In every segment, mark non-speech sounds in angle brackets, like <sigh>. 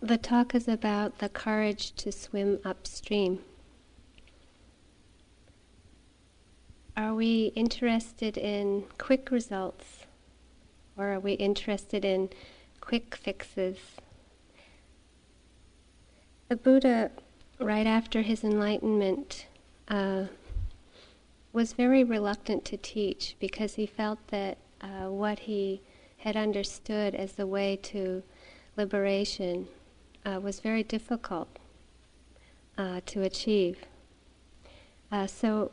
the talk is about the courage to swim upstream. Are we interested in quick results or are we interested in quick fixes? The Buddha, right after his enlightenment, uh, was very reluctant to teach because he felt that uh, what he had understood as the way to liberation uh, was very difficult uh, to achieve. Uh, so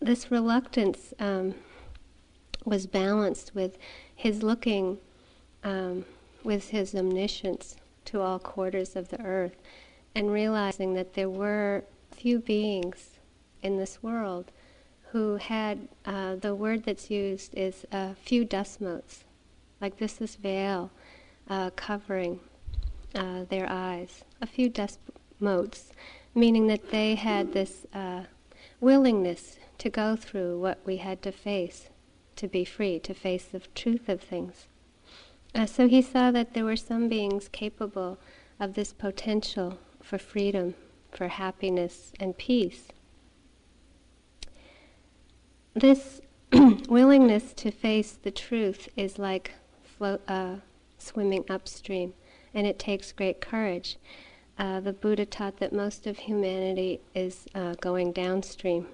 this reluctance um, was balanced with his looking um, with his omniscience to all quarters of the earth and realizing that there were few beings in this world who had uh, the word that's used is a few dust motes, like this is veil uh, covering uh, their eyes, a few dust motes, meaning that they had this uh, willingness to go through what we had to face, to be free, to face the truth of things. Uh, so he saw that there were some beings capable of this potential for freedom, for happiness and peace. This <clears throat> willingness to face the truth is like uh, swimming upstream, and it takes great courage. Uh, the Buddha taught that most of humanity is uh, going downstream,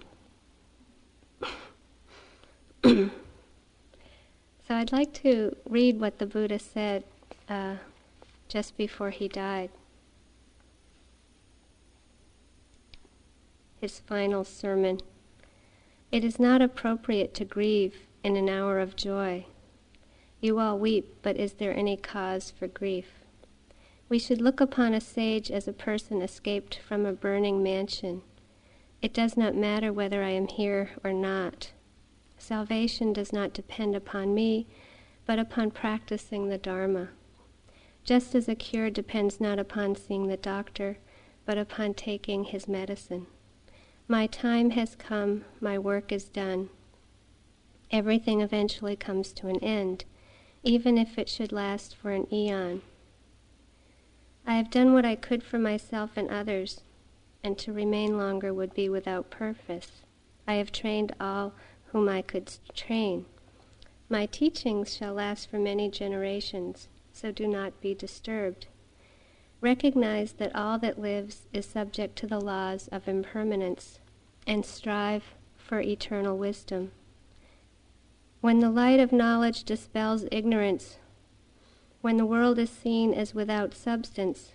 so I'd like to read what the Buddha said uh, just before he died. His final sermon. It is not appropriate to grieve in an hour of joy. You all weep, but is there any cause for grief? We should look upon a sage as a person escaped from a burning mansion. It does not matter whether I am here or not. Salvation does not depend upon me, but upon practicing the Dharma. Just as a cure depends not upon seeing the doctor, but upon taking his medicine. My time has come, my work is done. Everything eventually comes to an end, even if it should last for an eon. I have done what I could for myself and others, and to remain longer would be without purpose. I have trained all whom I could train. My teachings shall last for many generations, so do not be disturbed. Recognize that all that lives is subject to the laws of impermanence, and strive for eternal wisdom. When the light of knowledge dispels ignorance, when the world is seen as without substance,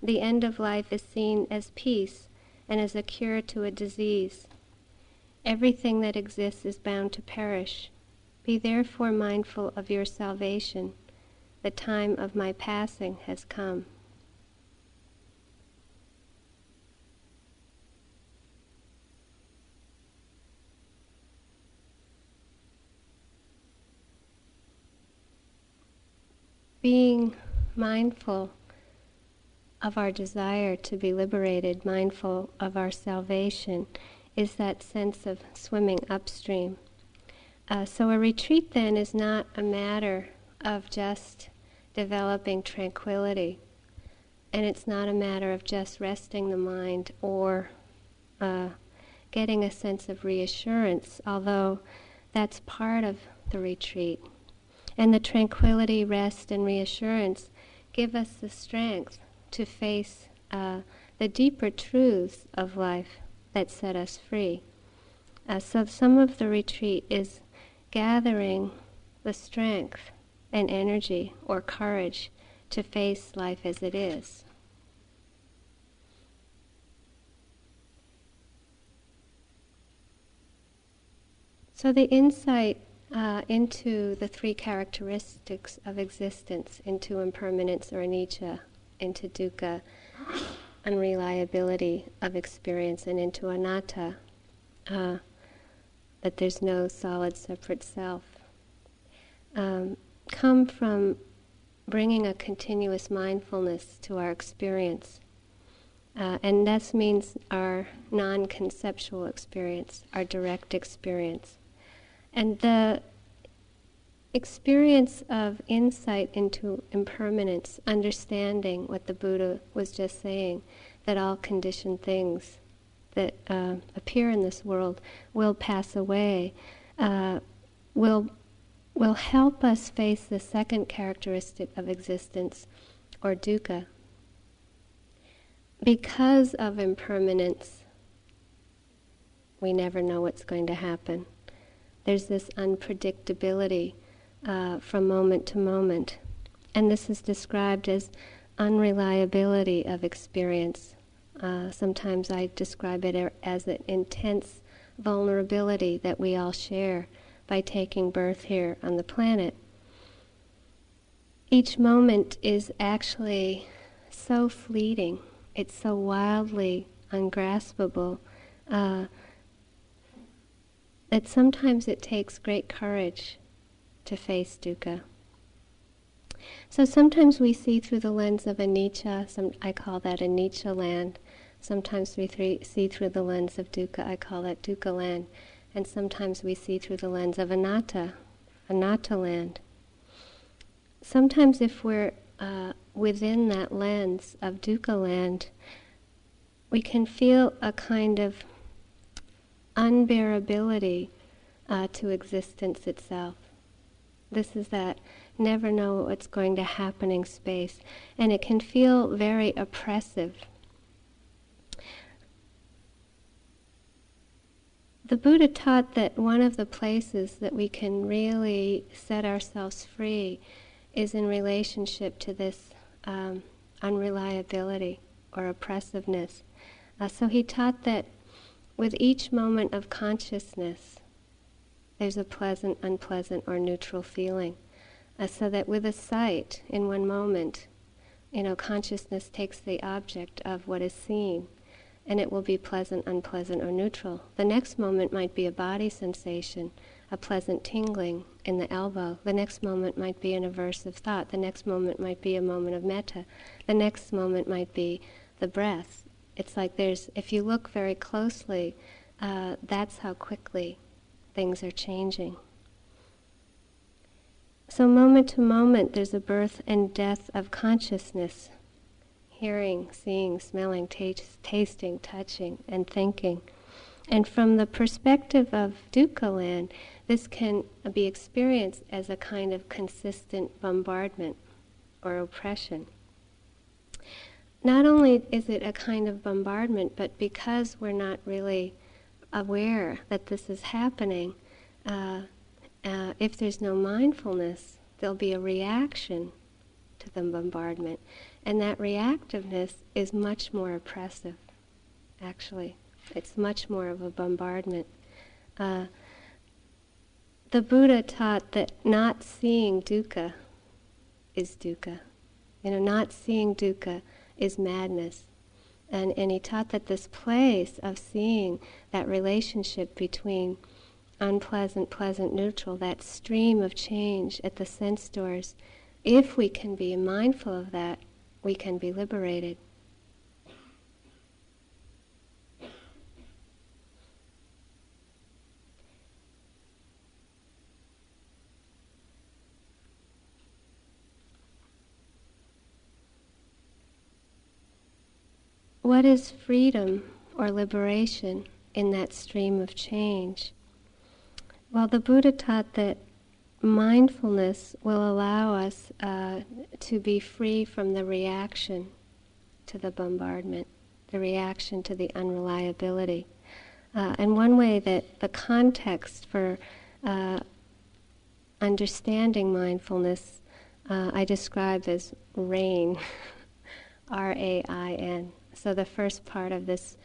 the end of life is seen as peace and as a cure to a disease. Everything that exists is bound to perish. Be therefore mindful of your salvation. The time of my passing has come. Being mindful of our desire to be liberated, mindful of our salvation, is that sense of swimming upstream. Uh, so a retreat then is not a matter of just developing tranquility, and it's not a matter of just resting the mind or uh, getting a sense of reassurance, although that's part of the retreat. And the tranquility, rest, and reassurance give us the strength to face uh, the deeper truths of life that set us free. Uh, so some of the retreat is gathering the strength and energy or courage to face life as it is. So the insight uh, into the three characteristics of existence, into impermanence or anicca, into dukkha, unreliability of experience and into anatta, uh, that there's no solid separate self, um, come from bringing a continuous mindfulness to our experience. Uh, and this means our non conceptual experience, our direct experience. And the experience of insight into impermanence, understanding what the Buddha was just saying, that all conditioned things that uh, appear in this world will pass away, uh, will will help us face the second characteristic of existence, or dukkha. Because of impermanence, we never know what's going to happen. There's this unpredictability uh, from moment to moment. And this is described as unreliability of experience. Uh, sometimes I describe it as an intense vulnerability that we all share by taking birth here on the planet. Each moment is actually so fleeting, it's so wildly ungraspable uh, that sometimes it takes great courage to face dukkha. So sometimes we see through the lens of anicca, some, I call that anicca land. Sometimes we see through the lens of dukkha, I call that dukkha land. And sometimes we see through the lens of anatta, anatta land. Sometimes if we're uh, within that lens of dukkha land, we can feel a kind of unbearability uh, to existence itself. This is that never know what's going to happening space, and it can feel very oppressive. The Buddha taught that one of the places that we can really set ourselves free is in relationship to this um, unreliability or oppressiveness. Uh, so he taught that with each moment of consciousness, there's a pleasant, unpleasant, or neutral feeling. Uh, so that with a sight, in one moment, you know, consciousness takes the object of what is seen, and it will be pleasant, unpleasant, or neutral. The next moment might be a body sensation, a pleasant tingling in the elbow. The next moment might be an aversive thought. The next moment might be a moment of metta. The next moment might be the breath. It's like there's, if you look very closely, uh, that's how quickly things are changing. So, moment to moment, there's a birth and death of consciousness hearing, seeing, smelling, taste, tasting, touching, and thinking. And from the perspective of dukkha land, this can be experienced as a kind of consistent bombardment or oppression. Not only is it a kind of bombardment, but because we're not really aware that this is happening, uh, uh, if there's no mindfulness, there'll be a reaction to the bombardment. And that reactiveness is much more oppressive, actually. It's much more of a bombardment. Uh, the Buddha taught that not seeing dukkha is dukkha. You know, not seeing dukkha is madness. And, and he taught that this place of seeing that relationship between unpleasant, pleasant, neutral, that stream of change at the sense doors, if we can be mindful of that, we can be liberated. What is freedom or liberation in that stream of change? Well, the Buddha taught that mindfulness will allow us uh, to be free from the reaction to the bombardment, the reaction to the unreliability. Uh, and one way that the context for uh, understanding mindfulness uh, I describe as rain, <laughs> R A I N. So the first part of this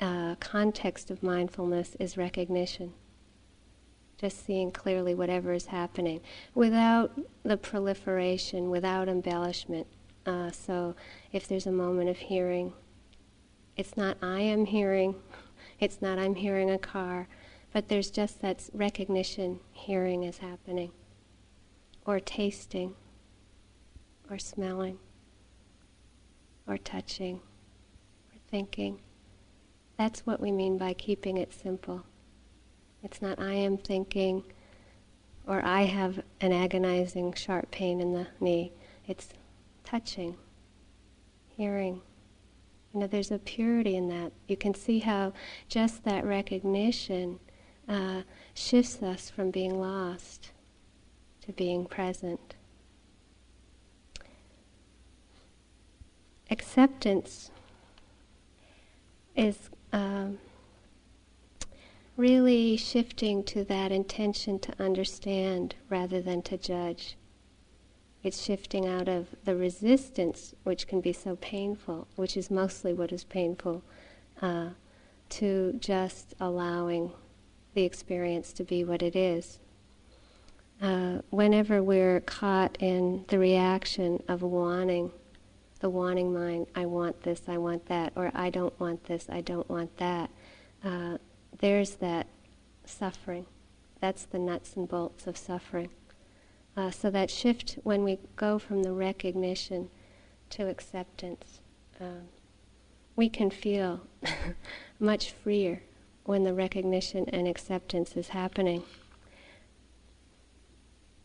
uh, context of mindfulness is recognition. Just seeing clearly whatever is happening without the proliferation, without embellishment. Uh, so if there's a moment of hearing, it's not I am hearing, <laughs> it's not I'm hearing a car, but there's just that recognition hearing is happening, or tasting, or smelling, or touching thinking. That's what we mean by keeping it simple. It's not I am thinking or I have an agonizing sharp pain in the knee. It's touching, hearing. You know, there's a purity in that. You can see how just that recognition uh, shifts us from being lost to being present. Acceptance is um, really shifting to that intention to understand rather than to judge. It's shifting out of the resistance, which can be so painful, which is mostly what is painful, uh, to just allowing the experience to be what it is. Uh, whenever we're caught in the reaction of wanting, the wanting mind, I want this, I want that, or I don't want this, I don't want that, uh, there's that suffering. That's the nuts and bolts of suffering. Uh, so that shift when we go from the recognition to acceptance, um, we can feel <laughs> much freer when the recognition and acceptance is happening.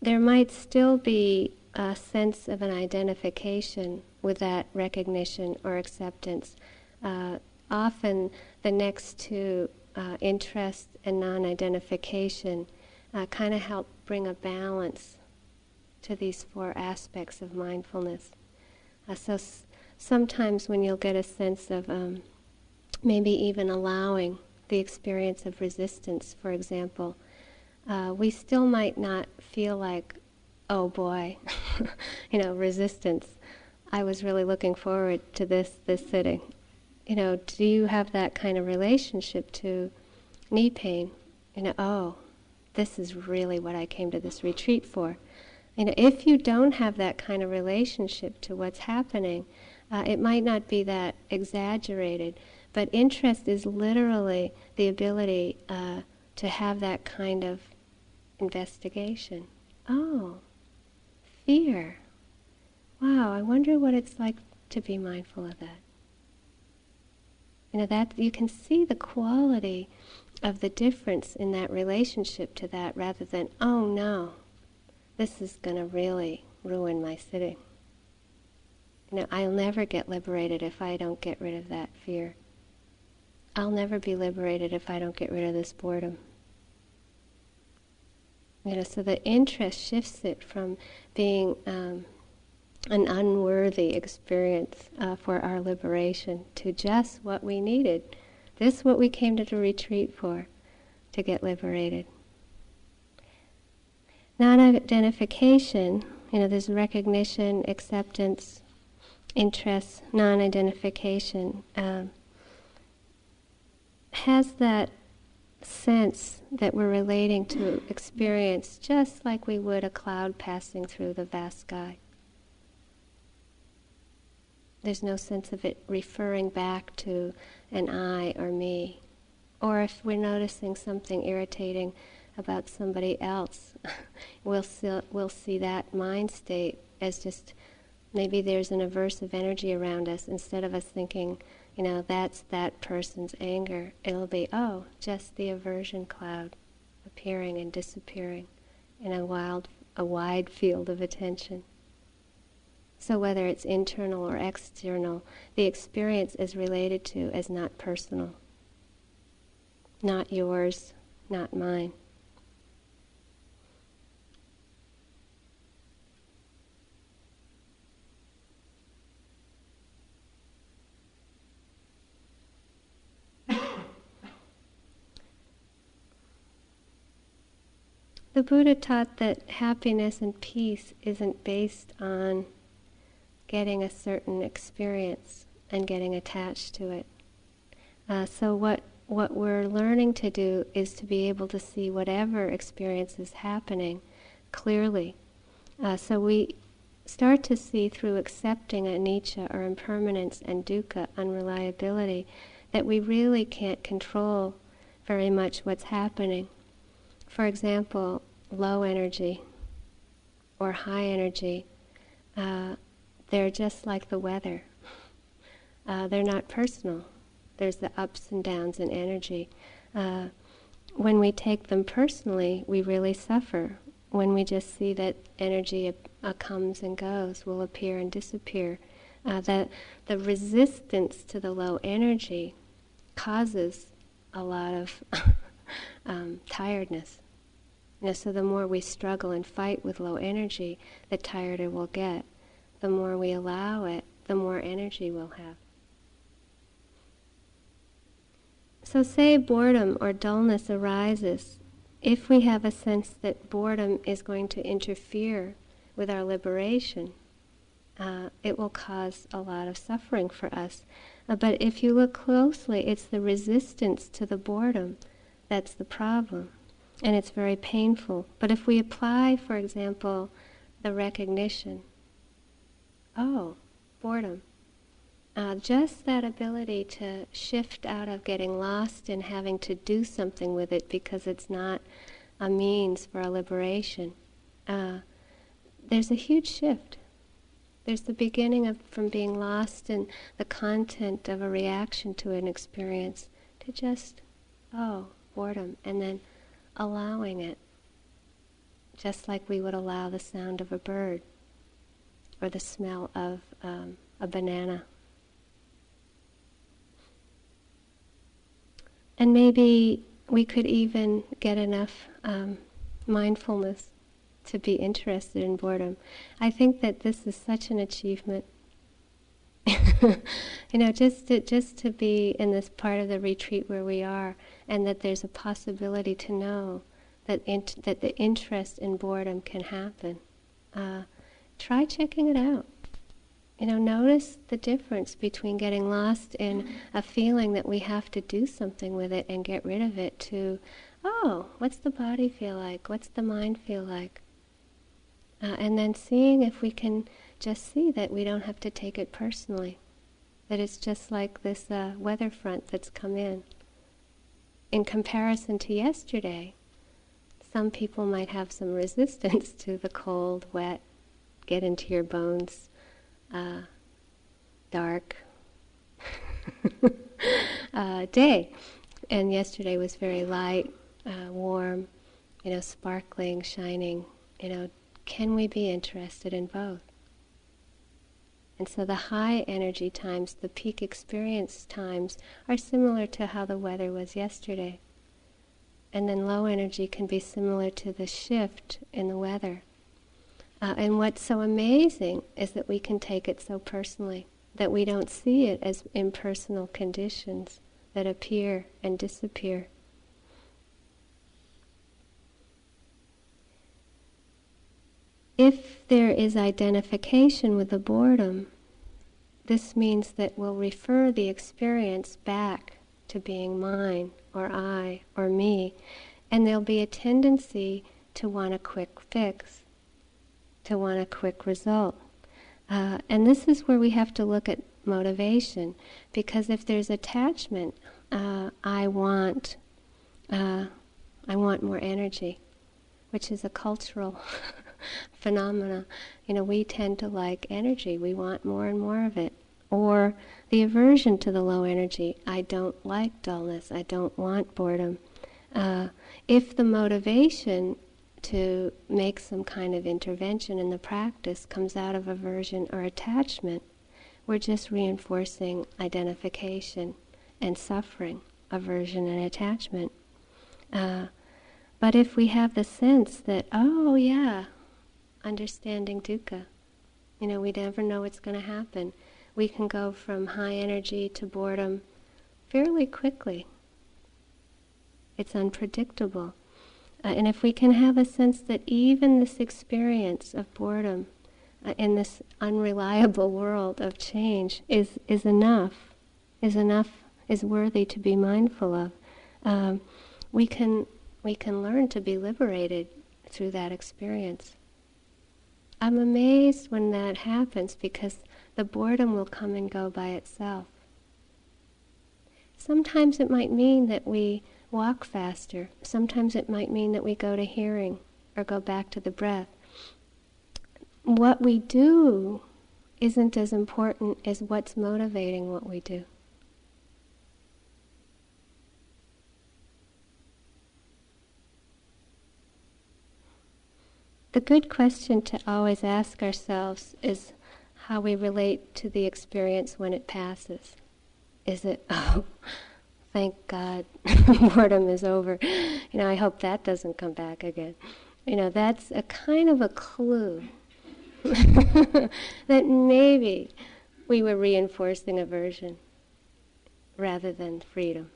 There might still be a sense of an identification with that recognition or acceptance. Uh, often, the next two uh, interest and non identification uh, kind of help bring a balance to these four aspects of mindfulness. Uh, so s- sometimes when you'll get a sense of um, maybe even allowing the experience of resistance, for example, uh, we still might not feel like, oh boy, <laughs> you know, resistance. I was really looking forward to this this sitting. You know, do you have that kind of relationship to knee pain? You know, oh, this is really what I came to this retreat for. You know, if you don't have that kind of relationship to what's happening, uh, it might not be that exaggerated, but interest is literally the ability uh, to have that kind of investigation. Oh, fear. Wow, I wonder what it's like to be mindful of that. You know that you can see the quality of the difference in that relationship to that rather than, oh no, this is going to really ruin my sitting. You know, I'll never get liberated if I don't get rid of that fear. I'll never be liberated if I don't get rid of this boredom. You know, so the interest shifts it from being um, an unworthy experience uh, for our liberation to just what we needed. This is what we came to the retreat for, to get liberated. Non-identification, you know, there's recognition, acceptance, interest, non-identification, um, has that sense that we're relating to experience just like we would a cloud passing through the vast sky. There's no sense of it referring back to an I or me. Or if we're noticing something irritating about somebody else, <laughs> we'll, see, we'll see that mind state as just maybe there's an aversive energy around us instead of us thinking, you know, that's that person's anger. It'll be, oh, just the aversion cloud appearing and disappearing in a wild, a wide field of attention. So whether it's internal or external, the experience is related to as not personal, not yours, not mine. The Buddha taught that happiness and peace isn't based on getting a certain experience and getting attached to it. Uh, so what what we're learning to do is to be able to see whatever experience is happening clearly. Uh, so we start to see through accepting anicca or impermanence and dukkha, unreliability, that we really can't control very much what's happening. For example, low energy or high energy. Uh, they're just like the weather. Uh, they're not personal. There's the ups and downs in energy. Uh, when we take them personally, we really suffer. when we just see that energy uh, comes and goes, will appear and disappear. Uh, that the resistance to the low energy causes a lot of <laughs> um, tiredness. You know, so the more we struggle and fight with low energy, the tireder we'll get. The more we allow it, the more energy we'll have. So, say boredom or dullness arises. If we have a sense that boredom is going to interfere with our liberation, uh, it will cause a lot of suffering for us. Uh, but if you look closely, it's the resistance to the boredom that's the problem. And it's very painful. But if we apply, for example, the recognition, oh, boredom, uh, just that ability to shift out of getting lost in having to do something with it because it's not a means for a liberation, uh, there's a huge shift. There's the beginning of from being lost in the content of a reaction to an experience to just, oh, boredom, and then allowing it, just like we would allow the sound of a bird or the smell of um, a banana. And maybe we could even get enough um, mindfulness to be interested in boredom. I think that this is such an achievement. <laughs> you know, just to, just to be in this part of the retreat where we are, and that there's a possibility to know that that the interest in boredom can happen. Uh, try checking it out. You know, notice the difference between getting lost in a feeling that we have to do something with it and get rid of it to, oh, what's the body feel like? What's the mind feel like? Uh, and then seeing if we can just see that we don't have to take it personally, that it's just like this uh, weather front that's come in. In comparison to yesterday, some people might have some resistance <laughs> to the cold, wet, get into your bones uh, dark <laughs> uh, day. And yesterday was very light, uh, warm, you know, sparkling, shining. You know, can we be interested in both? And so the high energy times, the peak experience times, are similar to how the weather was yesterday. And then low energy can be similar to the shift in the weather. Uh, and what's so amazing is that we can take it so personally, that we don't see it as impersonal conditions that appear and disappear. If there is identification with the boredom, this means that we'll refer the experience back to being mine or I or me, and there'll be a tendency to want a quick fix to want a quick result. Uh, and this is where we have to look at motivation, because if there's attachment, uh, I want, uh, I want more energy, which is a cultural <laughs> phenomena. You know, we tend to like energy; we want more and more of it. Or the aversion to the low energy. I don't like dullness. I don't want boredom. Uh, if the motivation to make some kind of intervention in the practice comes out of aversion or attachment, we're just reinforcing identification and suffering, aversion and attachment. Uh, but if we have the sense that, oh yeah, understanding dukkha, you know, we never know what's going to happen. We can go from high energy to boredom fairly quickly. It's unpredictable. Uh, and if we can have a sense that even this experience of boredom uh, in this unreliable world of change is, is enough, is enough, is worthy to be mindful of, um, we, can, we can learn to be liberated through that experience. I'm amazed when that happens because the boredom will come and go by itself. Sometimes it might mean that we walk faster. Sometimes it might mean that we go to hearing or go back to the breath. What we do isn't as important as what's motivating what we do. The good question to always ask ourselves is how we relate to the experience when it passes. Is it, <laughs> oh, thank God, <laughs> boredom is over. You know, I hope that doesn't come back again. You know, that's a kind of a clue <laughs> that maybe we were reinforcing aversion rather than freedom.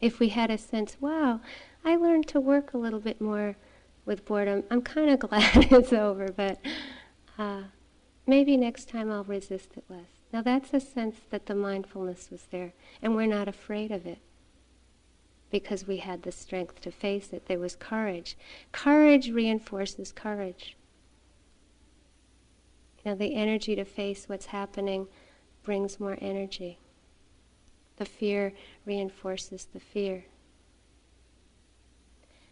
If we had a sense, wow, I learned to work a little bit more with boredom, I'm kind of <laughs> glad it's over, but uh, maybe next time I'll resist it less. Now that's a sense that the mindfulness was there, and we're not afraid of it because we had the strength to face it. There was courage. Courage reinforces courage. Now, the energy to face what's happening brings more energy. The fear reinforces the fear.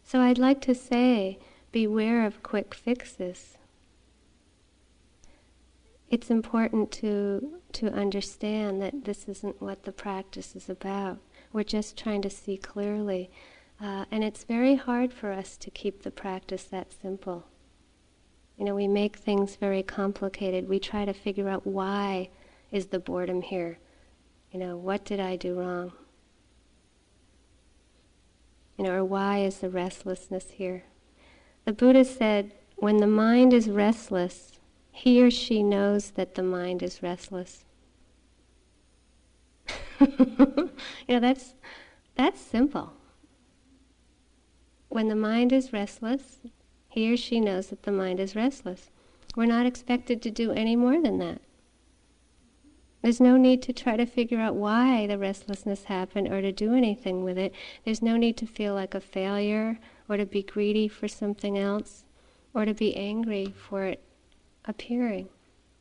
So I'd like to say, beware of quick fixes it's important to to understand that this isn't what the practice is about. We're just trying to see clearly, uh, and it's very hard for us to keep the practice that simple. You know, we make things very complicated. We try to figure out why is the boredom here. You know, what did I do wrong? You know, or why is the restlessness here? The Buddha said, when the mind is restless, he or she knows that the mind is restless. <laughs> you know, that's, that's simple. When the mind is restless, he or she knows that the mind is restless. We're not expected to do any more than that. There's no need to try to figure out why the restlessness happened or to do anything with it. There's no need to feel like a failure or to be greedy for something else or to be angry for it appearing.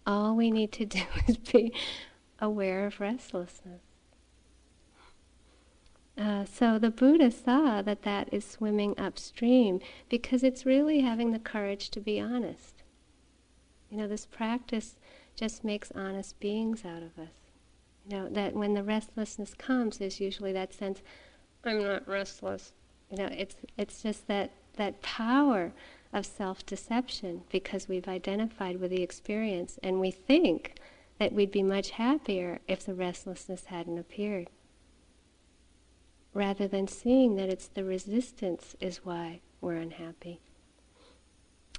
All we need to <laughs> do is be aware of restlessness. Uh, so the Buddha saw that that is swimming upstream because it's really having the courage to be honest. You know, this practice just makes honest beings out of us. You know, that when the restlessness comes, there's usually that sense, I'm not restless. You know, it's it's just that that power of self deception because we've identified with the experience and we think that we'd be much happier if the restlessness hadn't appeared. Rather than seeing that it's the resistance is why we're unhappy.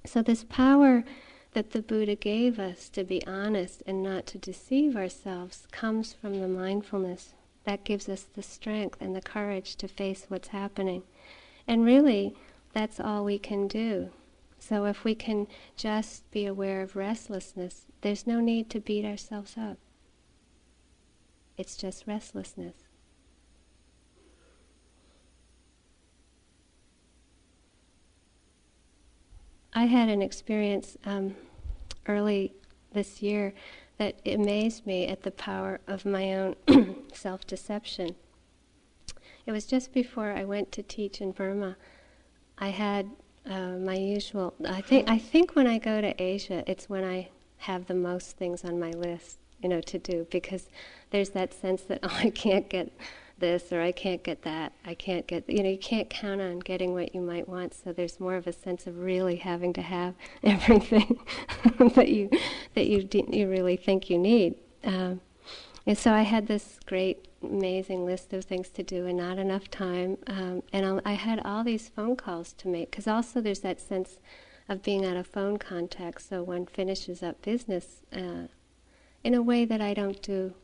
So, this power that the Buddha gave us to be honest and not to deceive ourselves comes from the mindfulness. That gives us the strength and the courage to face what's happening. And really, that's all we can do. So if we can just be aware of restlessness, there's no need to beat ourselves up. It's just restlessness. I had an experience um, early this year that amazed me at the power of my own <clears throat> self deception. It was just before I went to teach in Burma. I had uh, my usual. I think I think when I go to Asia, it's when I have the most things on my list, you know, to do because there's that sense that <laughs> oh, I can't get this or I can't get that. I can't get. You know, you can't count on getting what you might want. So there's more of a sense of really having to have <laughs> everything <laughs> that you that you you really think you need. Um, and so I had this great amazing list of things to do and not enough time. Um, and i had all these phone calls to make because also there's that sense of being out of phone contact. So one finishes up business uh, in a way that I don't do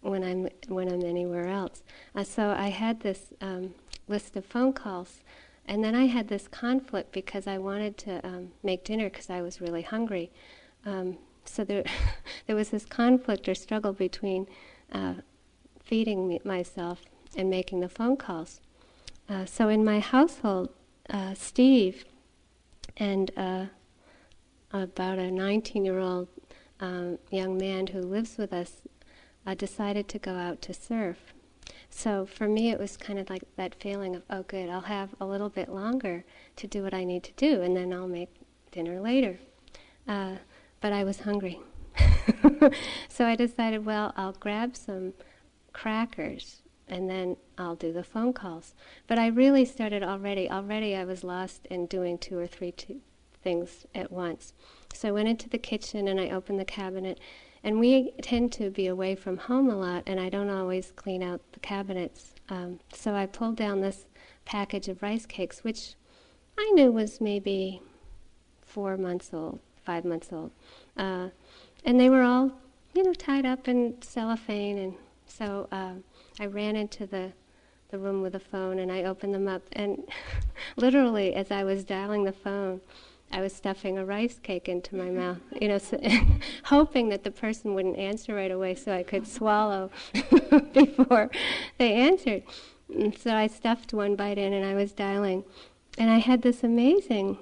when I'm when I'm anywhere else. Uh, so I had this um, list of phone calls. And then I had this conflict because I wanted to um, make dinner because I was really hungry. Um, so there, <laughs> there was this conflict or struggle between uh, feeding me, myself and making the phone calls. Uh, so in my household, uh, Steve and uh, about a 19 year old um, young man who lives with us uh, decided to go out to surf. So for me, it was kind of like that feeling of, oh, good, I'll have a little bit longer to do what I need to do, and then I'll make dinner later. Uh, but I was hungry. <laughs> so I decided, well, I'll grab some crackers and then I'll do the phone calls. But I really started already. Already I was lost in doing two or three t- things at once. So I went into the kitchen and I opened the cabinet. And we tend to be away from home a lot, and I don't always clean out the cabinets. Um, so I pulled down this package of rice cakes, which I knew was maybe four months old, five months old. Uh, and they were all, you know, tied up in cellophane. And so uh, I ran into the the room with the phone and I opened them up and <laughs> literally as I was dialing the phone I was stuffing a rice cake into my mouth, you know, so <laughs> hoping that the person wouldn't answer right away so I could swallow <laughs> before they answered. And so I stuffed one bite in and I was dialing. And I had this amazing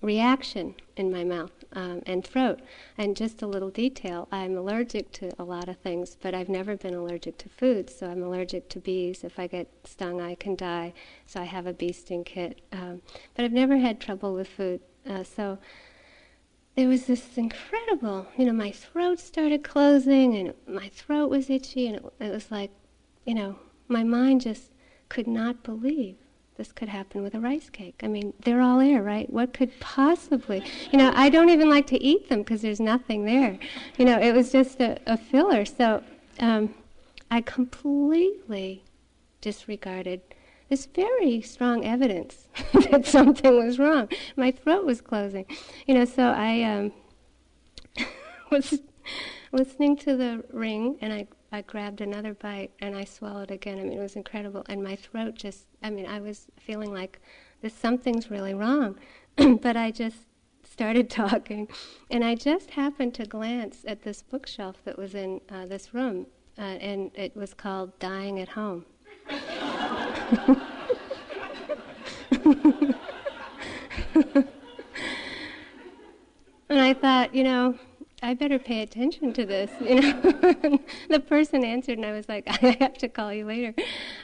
reaction in my mouth um, and throat. And just a little detail I'm allergic to a lot of things, but I've never been allergic to food. So I'm allergic to bees. If I get stung, I can die. So I have a bee sting kit. Um, but I've never had trouble with food. Uh, so there was this incredible, you know, my throat started closing and my throat was itchy, and it, it was like, you know, my mind just could not believe this could happen with a rice cake. I mean, they're all air, right? What could possibly, you know, I don't even like to eat them because there's nothing there. You know, it was just a, a filler. So um, I completely disregarded this very strong evidence <laughs> that something was wrong. My throat was closing. You know, so I um, <laughs> was listening to the ring and I I grabbed another bite and I swallowed again. I mean, it was incredible. And my throat just, I mean, I was feeling like this something's really wrong. <clears throat> but I just started <laughs> talking. And I just happened to glance at this bookshelf that was in uh, this room. Uh, and it was called Dying at Home. <laughs> and I thought, you know, I better pay attention to this. <laughs> You know, the person answered, and I was like, <laughs> I have to call you later.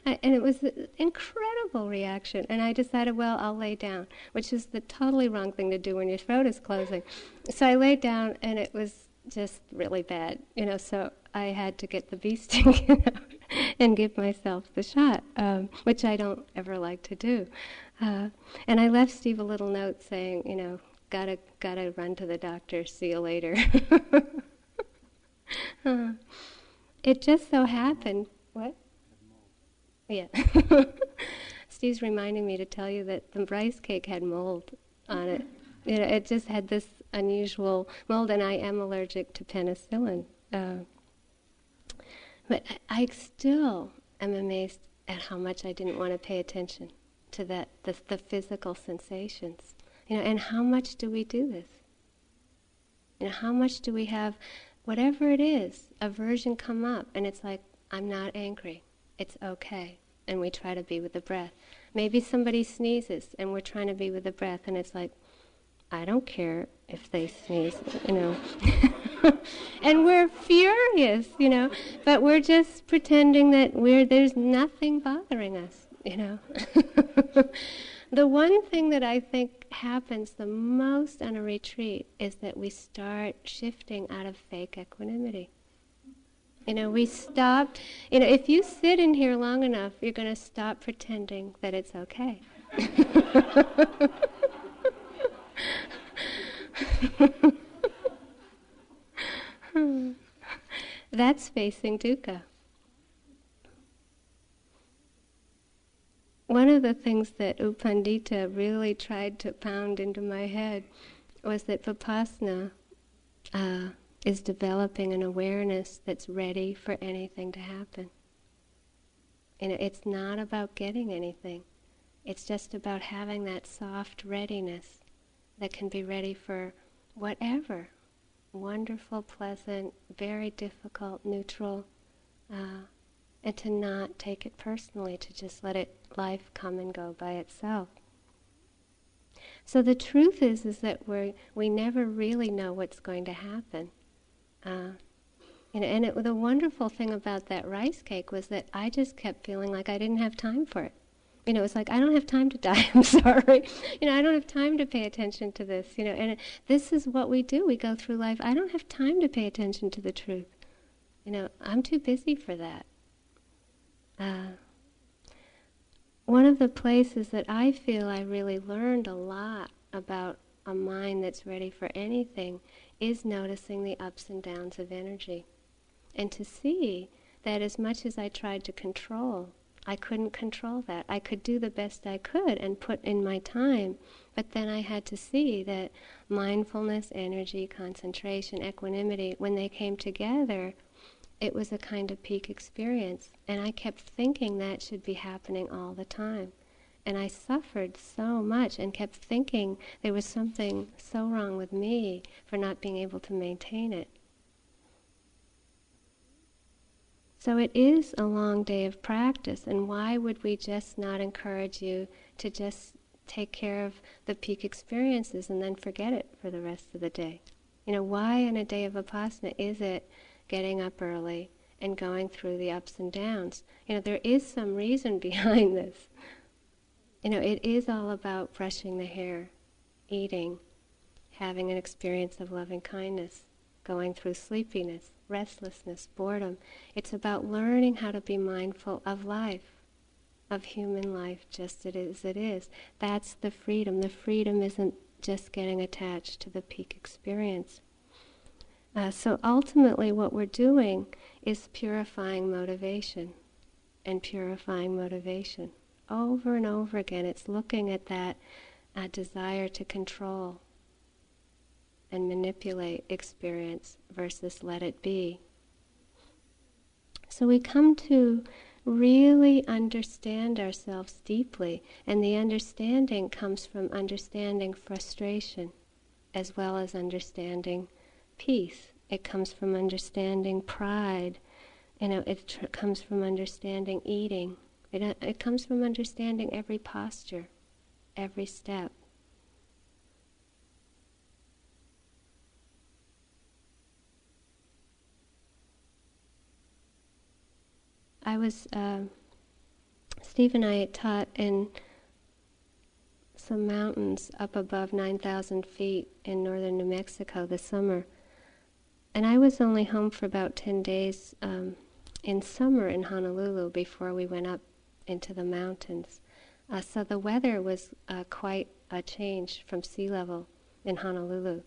And it was an incredible reaction. And I decided, well, I'll lay down, which is the totally wrong thing to do when your throat is closing. So I laid down, and it was just really bad. You know, so I had to get the bee sting <laughs> out and give myself the shot, um, which I don't ever like to do. Uh, and I left Steve a little note saying, you know, gotta gotta run to the doctor. See you later. <laughs> uh, it just so happened. What? Yeah. <laughs> Steve's reminding me to tell you that the rice cake had mold on it. You know, it just had this unusual mold, and I am allergic to penicillin. Uh, but I, I still am amazed at how much I didn't want to pay attention to that the, the physical sensations. You know, and how much do we do this? You know, how much do we have, whatever it is, aversion come up, and it's like, I'm not angry. It's okay. And we try to be with the breath. Maybe somebody sneezes, and we're trying to be with the breath, and it's like, I don't care if they sneeze, you know. <laughs> and we're furious, you know, but we're just pretending that we're there's nothing bothering us, you know. <laughs> The one thing that I think happens the most on a retreat is that we start shifting out of fake equanimity. You know, we stop, you know, if you sit in here long enough, you're going to stop pretending that it's okay. <laughs> That's facing dukkha. One of the things that U Pandita really tried to pound into my head was that Vipassana uh, is developing an awareness that's ready for anything to happen. Know, it's not about getting anything. It's just about having that soft readiness that can be ready for whatever wonderful, pleasant, very difficult, neutral, uh, and to not take it personally, to just let it life come and go by itself. So the truth is, is that we we never really know what's going to happen. Uh, and, and it, the wonderful thing about that rice cake was that I just kept feeling like I didn't have time for it. You know, it's like I don't have time to <laughs> die. I'm sorry. You know, I don't have time to pay attention to this. You know, and this is what we do. We go through life. I don't have time to pay attention to the truth. You know, I'm too busy for that. Uh, one of the places that I feel I really learned a lot about a mind that's ready for anything is noticing the ups and downs of energy. And to see that as much as I tried to control, I couldn't control that. I could do the best I could and put in my time, but then I had to see that mindfulness, energy, concentration, equanimity, when they came together, it was a kind of peak experience. And I kept thinking that should be happening all the time. And I suffered so much and kept thinking there was something so wrong with me for not being able to maintain it. So it is a long day of practice, and why would we just not encourage you to just take care of the peak experiences and then forget it for the rest of the day? You know, why in a day of Vipassana is it getting up early and going through the ups and downs? You know, there is some reason <laughs> behind this. You know, it is all about brushing the hair, eating, having an experience of loving kindness, going through sleepiness, restlessness, boredom. It's about learning how to be mindful of life, of human life just as it is. That's the freedom. The freedom isn't just getting attached to the peak experience. Uh, so ultimately, what we're doing is purifying motivation and purifying motivation. Over and over again, it's looking at that uh, desire to control and manipulate experience versus let it be. So we come to really understand ourselves deeply, and the understanding comes from understanding frustration as well as understanding peace. It comes from understanding pride. You know, it tr- comes from understanding eating. It, uh, it comes from understanding every posture, every step. I was, uh, Steve and I taught in some mountains up above 9,000 feet in northern New Mexico this summer. And I was only home for about 10 days um, in summer in Honolulu before we went up into the mountains. Uh, so the weather was uh, quite a change from sea level in Honolulu.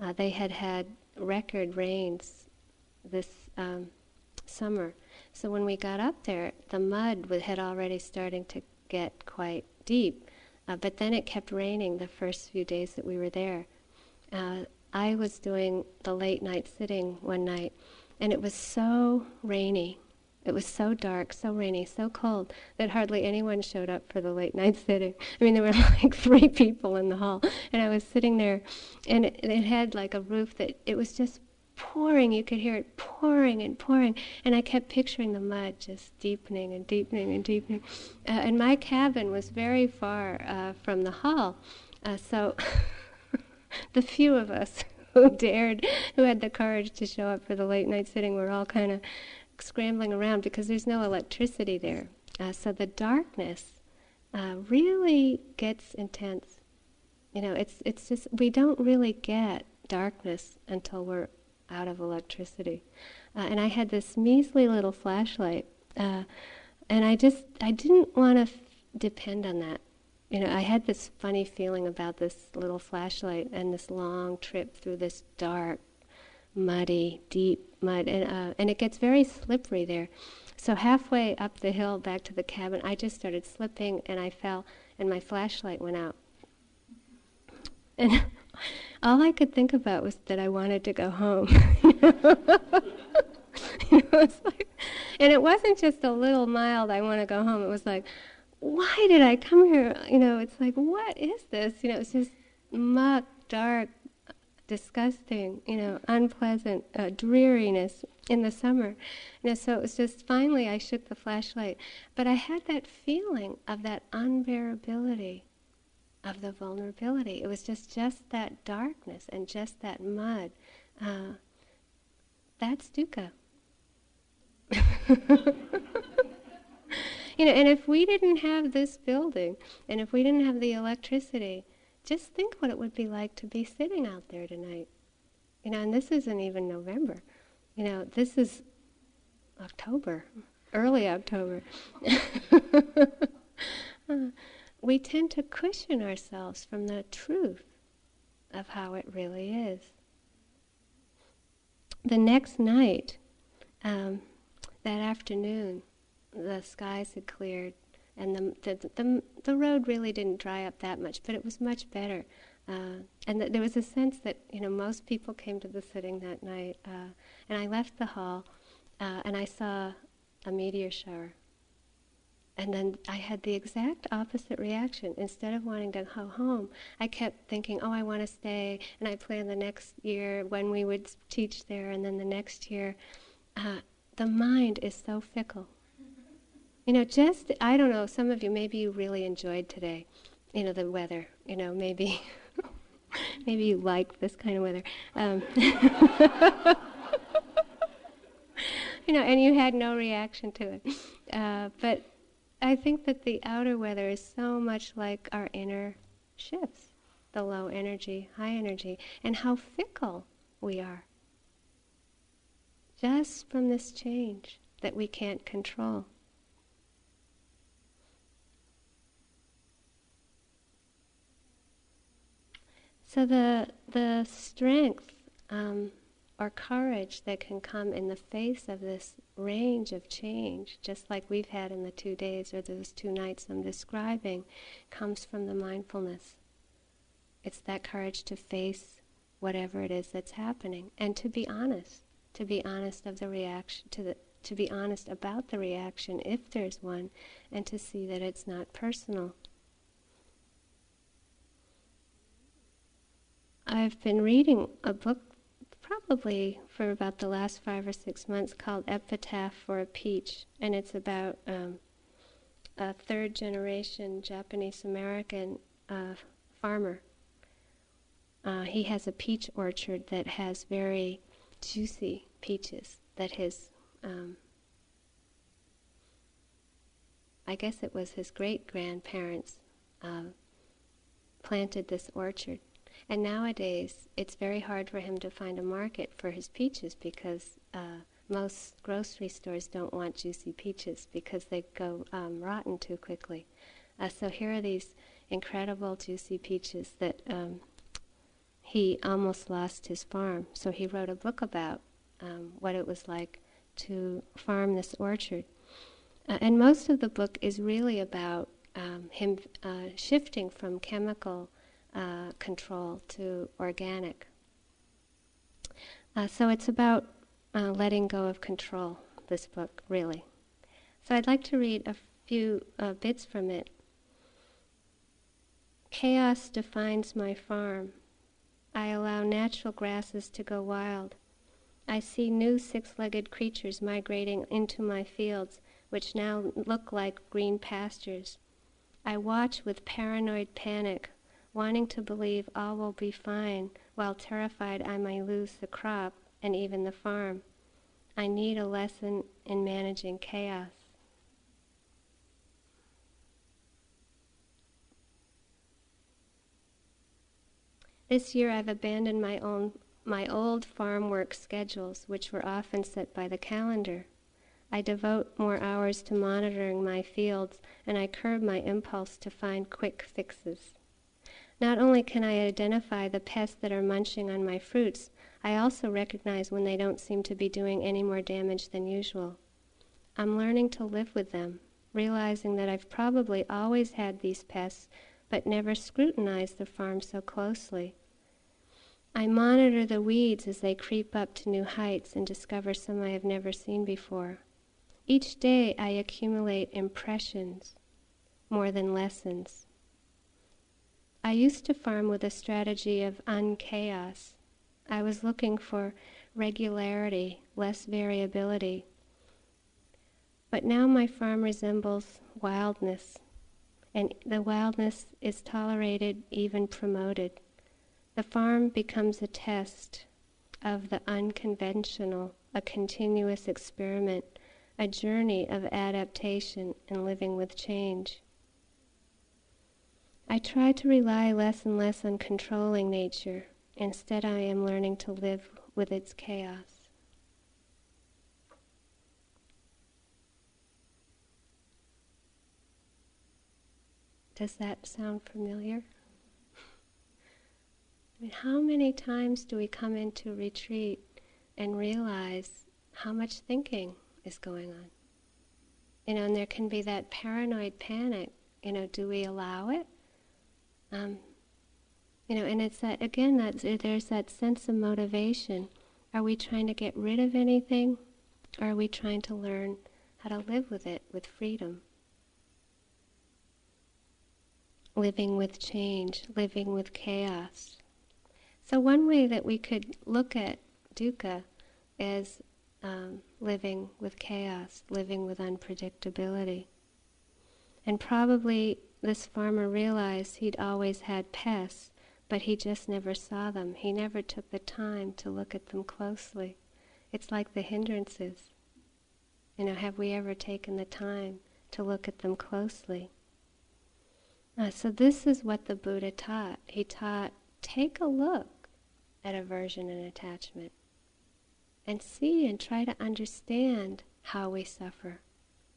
Uh, they had had record rains this um, summer. So when we got up there, the mud had already starting to get quite deep. Uh, but then it kept raining the first few days that we were there. I was doing the late night sitting one night, and it was so rainy. It was so dark, so rainy, so cold that hardly anyone showed up for the late night <laughs> sitting. I mean, there were <laughs> like three people in the hall, and I was sitting there, and it, it had like a roof that it was just pouring. You could hear it pouring and pouring. And I kept picturing the mud just deepening and deepening and deepening. Uh, and my cabin was very far uh, from the hall. Uh, so <laughs> <laughs> the few of us <laughs> who dared, who had the courage to show up for the late night sitting, were all kind of scrambling around because there's no electricity there. Uh, so the darkness uh, really gets intense. You know, it's it's just we don't really get darkness until we're out of electricity. Uh, and I had this measly little flashlight, uh, and I just I didn't want to f- depend on that. You know, I had this funny feeling about this little flashlight and this long trip through this dark, muddy, deep mud, and uh, and it gets very slippery there. So halfway up the hill back to the cabin, I just started slipping and I fell, and my flashlight went out. And <laughs> all I could think about was that I wanted to go home. <laughs> you know, like, and it wasn't just a little mild, I want to go home. It was like, why did I come here? You know, it's like, what is this? You know, it's just muck, dark, disgusting, you know, unpleasant uh, dreariness in the summer. You know, so it was just finally I shook the flashlight. But I had that feeling of that unbearability of the vulnerability. It was just just that darkness and just that mud. Uh, that's dukkha. <laughs> you know, and if we didn't have this building, and if we didn't have the electricity, just think what it would be like to be sitting out there tonight. You know, and this isn't even November. You know, this is October, early October. <laughs> we tend to cushion ourselves from the truth of how it really is. The next night, um, that afternoon, the skies had cleared, and the, the, the, the, road really didn't dry up that much, but it was much better. Uh, and th- there was a sense that you know most people came to the sitting that night, uh, and I left the hall, uh, and I saw a meteor shower. And then I had the exact opposite reaction. Instead of wanting to go home, I kept thinking, oh, I want to stay. And I planned the next year when we would teach there, and then the next year. Uh, the mind is so fickle. You know, just, I don't know, some of you, maybe you really enjoyed today, you know, the weather. You know, maybe, <laughs> maybe you like this kind of weather. Um, <laughs> you know, and you had no reaction to it. Uh, but I think that the outer weather is so much like our inner shifts, the low energy, high energy, and how fickle we are. Just from this change that we can't control. So the the strength um, or courage that can come in the face of this range of change, just like we've had in the two days or those two nights I'm describing, comes from the mindfulness. It's that courage to face whatever it is that's happening and to be honest, to be honest of the reaction, to the to be honest about the reaction if there's one, and to see that it's not personal. I've been reading a book probably for about the last five or six months called Epitaph for a Peach, and it's about um, a third generation Japanese American uh, farmer. Uh, he has a peach orchard that has very juicy peaches that his, um, I guess it was his great grandparents uh, planted this orchard. And nowadays, it's very hard for him to find a market for his peaches because uh, most grocery stores don't want juicy peaches because they go um, rotten too quickly. Uh, so here are these incredible juicy peaches that um, he almost lost his farm. So he wrote a book about um, what it was like to farm this orchard. Uh, and most of the book is really about um, him uh, shifting from chemical uh, control to organic. Uh, so it's about uh, letting go of control, this book, really. So I'd like to read a few uh, bits from it. Chaos defines my farm. I allow natural grasses to go wild. I see new six legged creatures migrating into my fields, which now look like green pastures. I watch with paranoid panic wanting to believe all will be fine, while terrified I may lose the crop and even the farm. I need a lesson in managing chaos. This year I've abandoned my own my old farm work schedules, which were often set by the calendar. I devote more hours to monitoring my fields, and I curb my impulse to find quick fixes. Not only can I identify the pests that are munching on my fruits, I also recognize when they don't seem to be doing any more damage than usual. I'm learning to live with them, realizing that I've probably always had these pests, but never scrutinized the farm so closely. I monitor the weeds as they creep up to new heights and discover some I have never seen before. Each day I accumulate impressions more than lessons. I used to farm with a strategy of unchaos. I was looking for regularity, less variability. But now my farm resembles wildness, and the wildness is tolerated, even promoted. The farm becomes a test of the unconventional, a continuous experiment, a journey of adaptation and living with change. I try to rely less and less on controlling nature. Instead, I am learning to live with its chaos. Does that sound familiar? I mean, how many times do we come into retreat and realize how much thinking is going on? You know, and there can be that paranoid panic. You know, do we allow it? Um, you know, and it's that again that there's that sense of motivation. Are we trying to get rid of anything, or are we trying to learn how to live with it with freedom? Living with change, living with chaos. So one way that we could look at dukkha is um, living with chaos, living with unpredictability. And probably this farmer realized he'd always had pests, but he just never saw them. He never took the time to look at them closely. It's like the hindrances. You know, have we ever taken the time to look at them closely? Uh, so this is what the Buddha taught. He taught, take a look at aversion and attachment and see and try to understand how we suffer.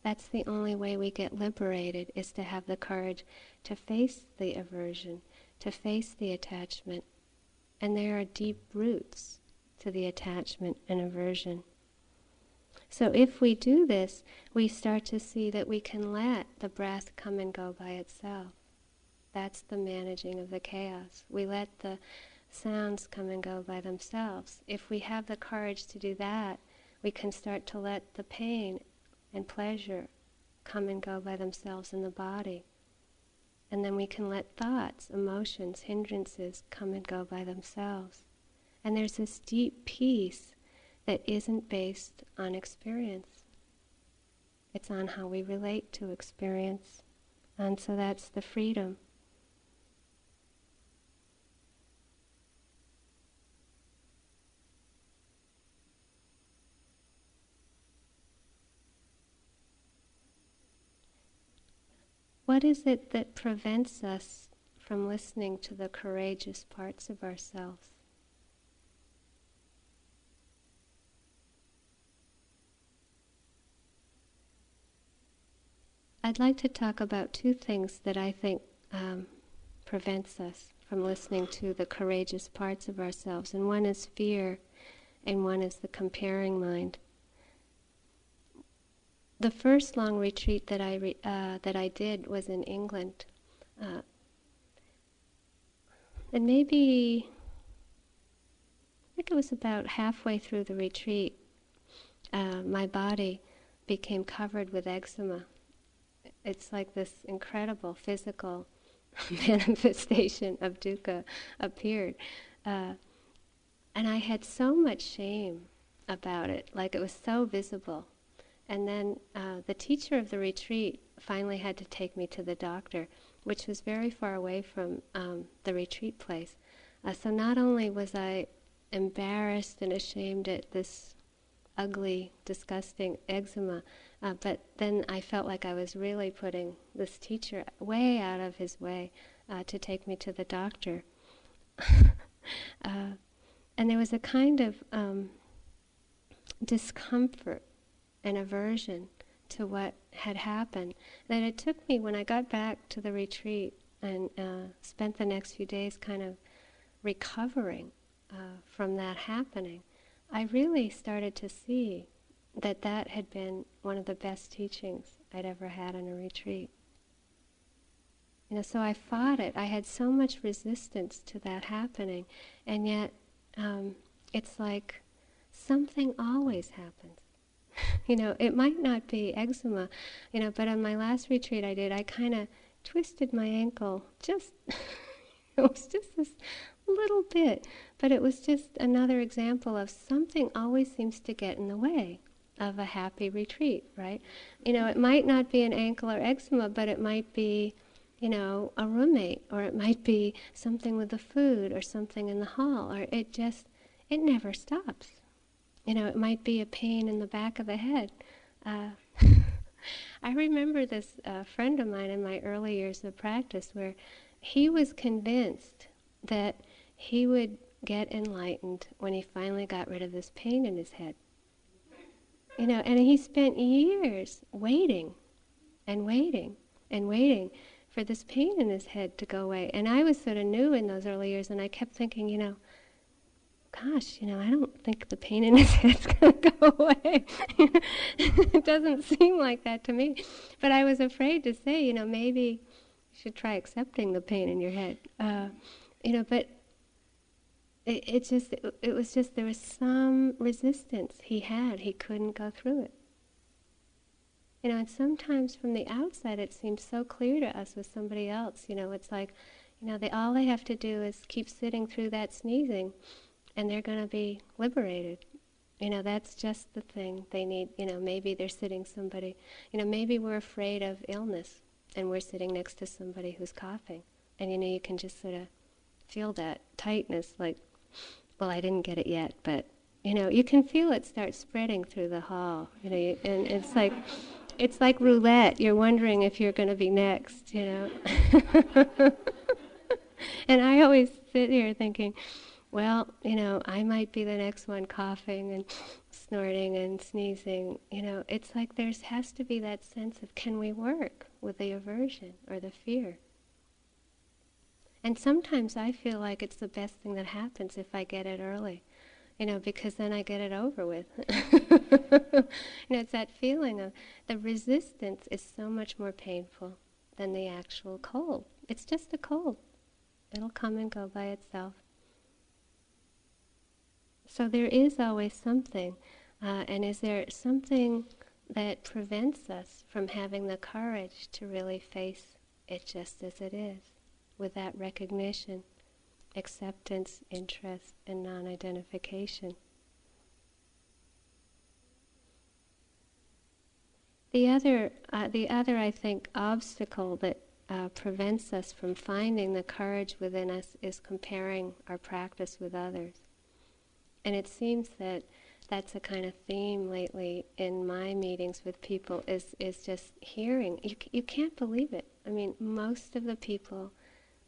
That's the only way we get liberated is to have the courage to face the aversion, to face the attachment. And there are deep roots to the attachment and aversion. So if we do this, we start to see that we can let the breath come and go by itself. That's the managing of the chaos. We let the sounds come and go by themselves. If we have the courage to do that, we can start to let the pain and pleasure come and go by themselves in the body. And then we can let thoughts, emotions, hindrances come and go by themselves. And there's this deep peace that isn't based on experience. It's on how we relate to experience. And so that's the freedom. What is it that prevents us from listening to the courageous parts of ourselves? I'd like to talk about two things that I think um, prevents us from listening to the courageous parts of ourselves, and one is fear, and one is the comparing mind the first long retreat that I re, uh, that I did was in England, uh, and maybe I think it was about halfway through the retreat, uh, my body became covered with eczema. It's like this incredible physical <laughs> manifestation of dukkha appeared, uh, and I had so much shame about it, like it was so visible and then uh, the teacher of the retreat finally had to take me to the doctor, which was very far away from um, the retreat place. Uh, so not only was I embarrassed and ashamed at this ugly, disgusting eczema, uh, but then I felt like I was really putting this teacher way out of his way uh, to take me to the doctor. <laughs> Uh, and there was a kind of um, discomfort an aversion to what had happened. That it took me, when I got back to the retreat and uh, spent the next few days kind of recovering uh, from that happening, I really started to see that that had been one of the best teachings I'd ever had in a retreat. You know, so I fought it. I had so much resistance to that happening, and yet um, it's like something always happens. <laughs> you know, it might not be eczema, you know, but on my last retreat I did, I kind of twisted my ankle just, <laughs> it was just this little bit, but it was just another example of something always seems to get in the way of a happy retreat, right? You know, it might not be an ankle or eczema, but it might be, you know, a roommate, or it might be something with the food, or something in the hall, or it just, it never stops. You know, it might be a pain in the back of the head. Uh, <laughs> I remember this uh, friend of mine in my early years of practice where he was convinced that he would get enlightened when he finally got rid of this pain in his head. You know, and he spent years waiting and waiting and waiting for this pain in his head to go away. And I was sort of new in those early years, and I kept thinking, you know, gosh, you know, I don't think the pain in his <laughs> head's going to go away. it doesn't seem like that to me. But I was afraid to say, you know, maybe you should try accepting the pain in your head. Uh, you know, but it, it just, it, it was just, there was some resistance he had. He couldn't go through it. You know, and sometimes from the outside it seems so clear to us with somebody else. You know, it's like, you know, they all they have to do is keep sitting through that sneezing, and they're going to be liberated. You know, that's just the thing they need. You know, maybe they're sitting somebody. You know, maybe we're afraid of illness, and we're sitting next to somebody who's coughing, and you know, you can just sort of feel that tightness, like, well, I didn't get it yet, but you know, you can feel it start spreading through the hall. You know, and it's like it's like roulette. You're wondering if you're going to be next, you know. <laughs> and I always sit here thinking, well, you know, I might be the next one coughing and snorting and sneezing. You know, it's like there has to be that sense of can we work with the aversion or the fear? And sometimes I feel like it's the best thing that happens if I get it early you know, because then I get it over with. <laughs> you know, it's that feeling of the resistance is so much more painful than the actual cold. It's just a cold. It'll come and go by itself. So there is always something. Uh, and is there something that prevents us from having the courage to really face it just as it is, with that recognition? acceptance, interest, and non identification. The other, uh, the other, I think, obstacle that uh, prevents us from finding the courage within us is comparing our practice with others. And it seems that that's a kind of theme lately in my meetings with people is, is just hearing. You, you can't believe it. I mean, most of the people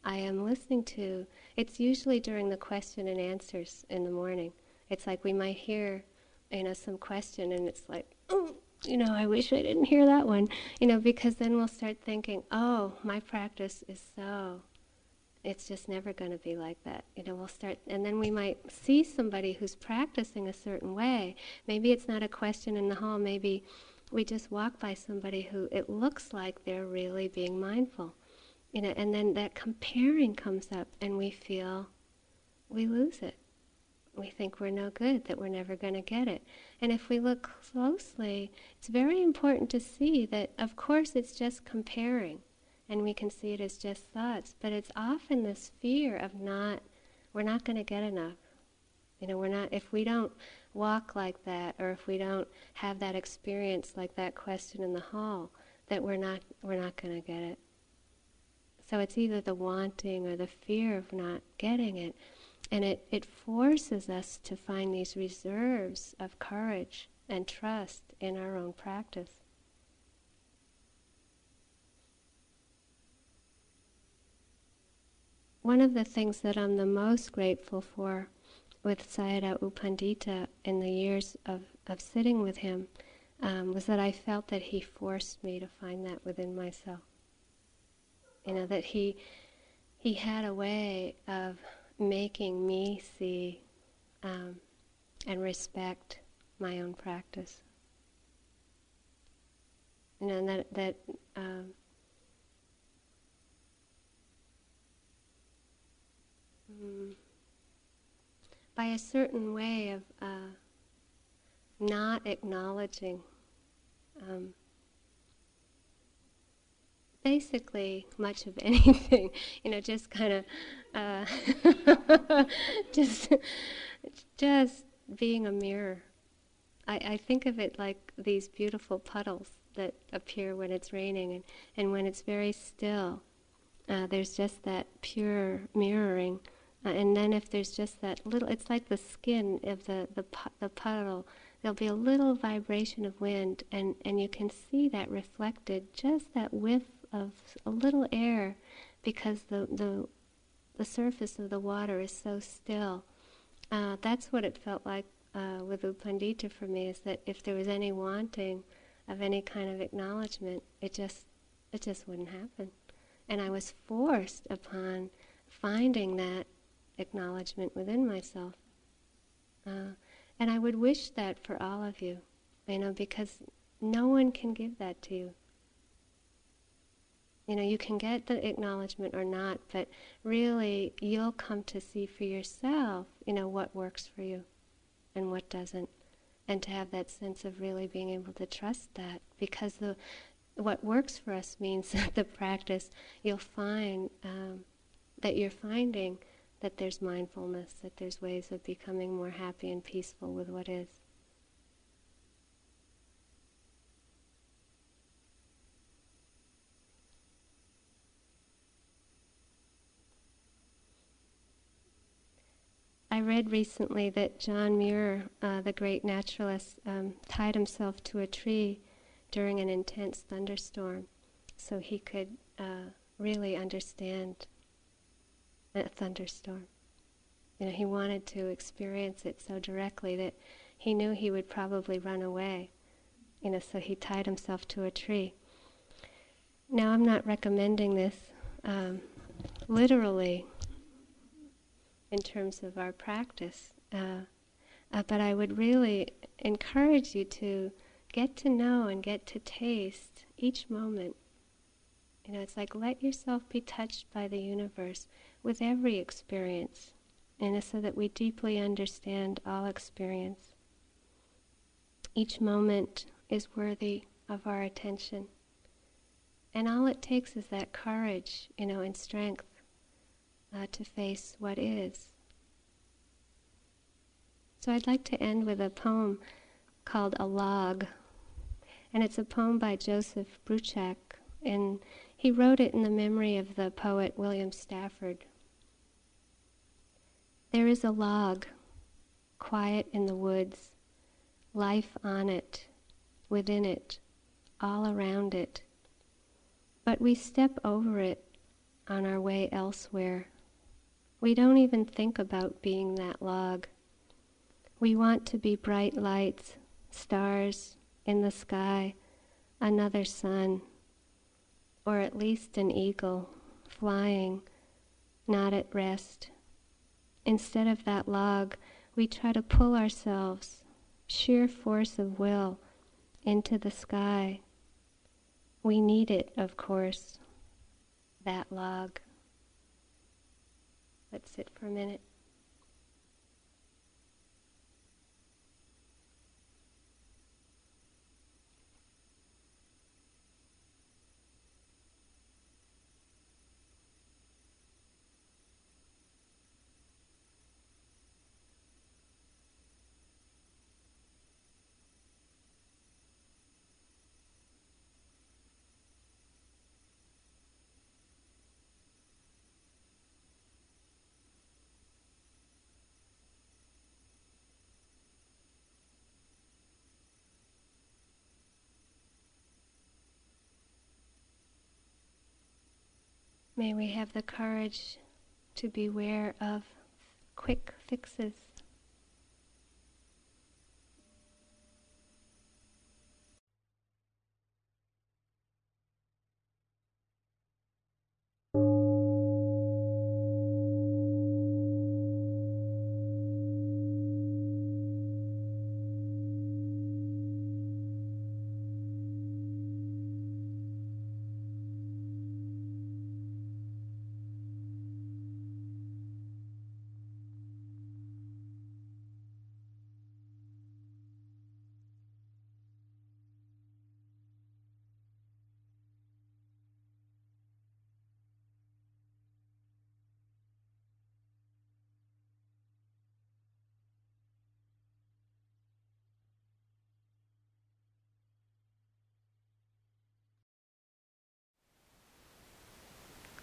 I am listening to, it's usually during the question and answers in the morning. It's like we might hear, you know, some question and it's like, oh, you know, I wish I didn't hear that one, you know, because then we'll start thinking, oh, my practice is so, it's just never going to be like that. You know, we'll start, and then we might see somebody who's practicing a certain way. Maybe it's not a question in the hall, maybe we just walk by somebody who it looks like they're really being mindful you know, and then that comparing comes up and we feel we lose it. We think we're no good, that we're never going to get it. And if we look closely, it's very important to see that, of course, it's just comparing, and we can see it as just thoughts, but it's often this fear of not, we're not going to get enough. You know, we're not, if we don't walk like that, or if we don't have that experience like that question in the hall, that we're not, we're not going to get it. So it's either the wanting or the fear of not getting it. And it, it forces us to find these reserves of courage and trust in our own practice. One of the things that I'm the most grateful for with Sayadaw U Pandita in the years of, of sitting with him um, was that I felt that he forced me to find that within myself. You know, that he he had a way of making me see um, and respect my own practice. You know, that that um, mm, by a certain way of uh, not acknowledging um, basically much of <laughs> anything, you know, just kind of, uh, <laughs> just, just being a mirror. I, I think of it like these beautiful puddles that appear when it's raining, and, and when it's very still, uh, there's just that pure mirroring. Uh, and then if there's just that little, it's like the skin of the, the, the puddle there'll be a little vibration of wind, and, and you can see that reflected, just that whiff of a little air because the, the, the surface of the water is so still. Uh, that's what it felt like uh, with U Pandita for me, is that if there was any wanting of any kind of acknowledgement, it just, it just wouldn't happen. And I was forced upon finding that acknowledgement within myself. Uh, and I would wish that for all of you, you know, because no one can give that to you. You know, you can get the acknowledgement or not, but really you'll come to see for yourself, you know, what works for you and what doesn't. And to have that sense of really being able to trust that. Because the what works for us means <laughs> that the practice you'll find um, that you're finding that there's mindfulness, that there's ways of becoming more happy and peaceful with what is. I read recently that John Muir, uh, the great naturalist, um, tied himself to a tree during an intense thunderstorm so he could uh, really understand a thunderstorm. You know, he wanted to experience it so directly that he knew he would probably run away. You know, so he tied himself to a tree. Now, I'm not recommending this um, literally in terms of our practice, uh, uh, but I would really encourage you to get to know and get to taste each moment. You know, it's like let yourself be touched by the universe with every experience, and so that we deeply understand all experience. Each moment is worthy of our attention. And all it takes is that courage, you know, and strength uh, to face what is. So I'd like to end with a poem called A Log. And it's a poem by Joseph Bruchac. And he wrote it in the memory of the poet William Stafford. There is a log, quiet in the woods, life on it, within it, all around it. But we step over it on our way elsewhere. We don't even think about being that log. We want to be bright lights, stars in the sky, another sun or at least an eagle flying, not at rest. Instead of that log, we try to pull ourselves, sheer force of will, into the sky. We need it, of course, that log. Let's sit for a minute. May we have the courage to beware of quick fixes.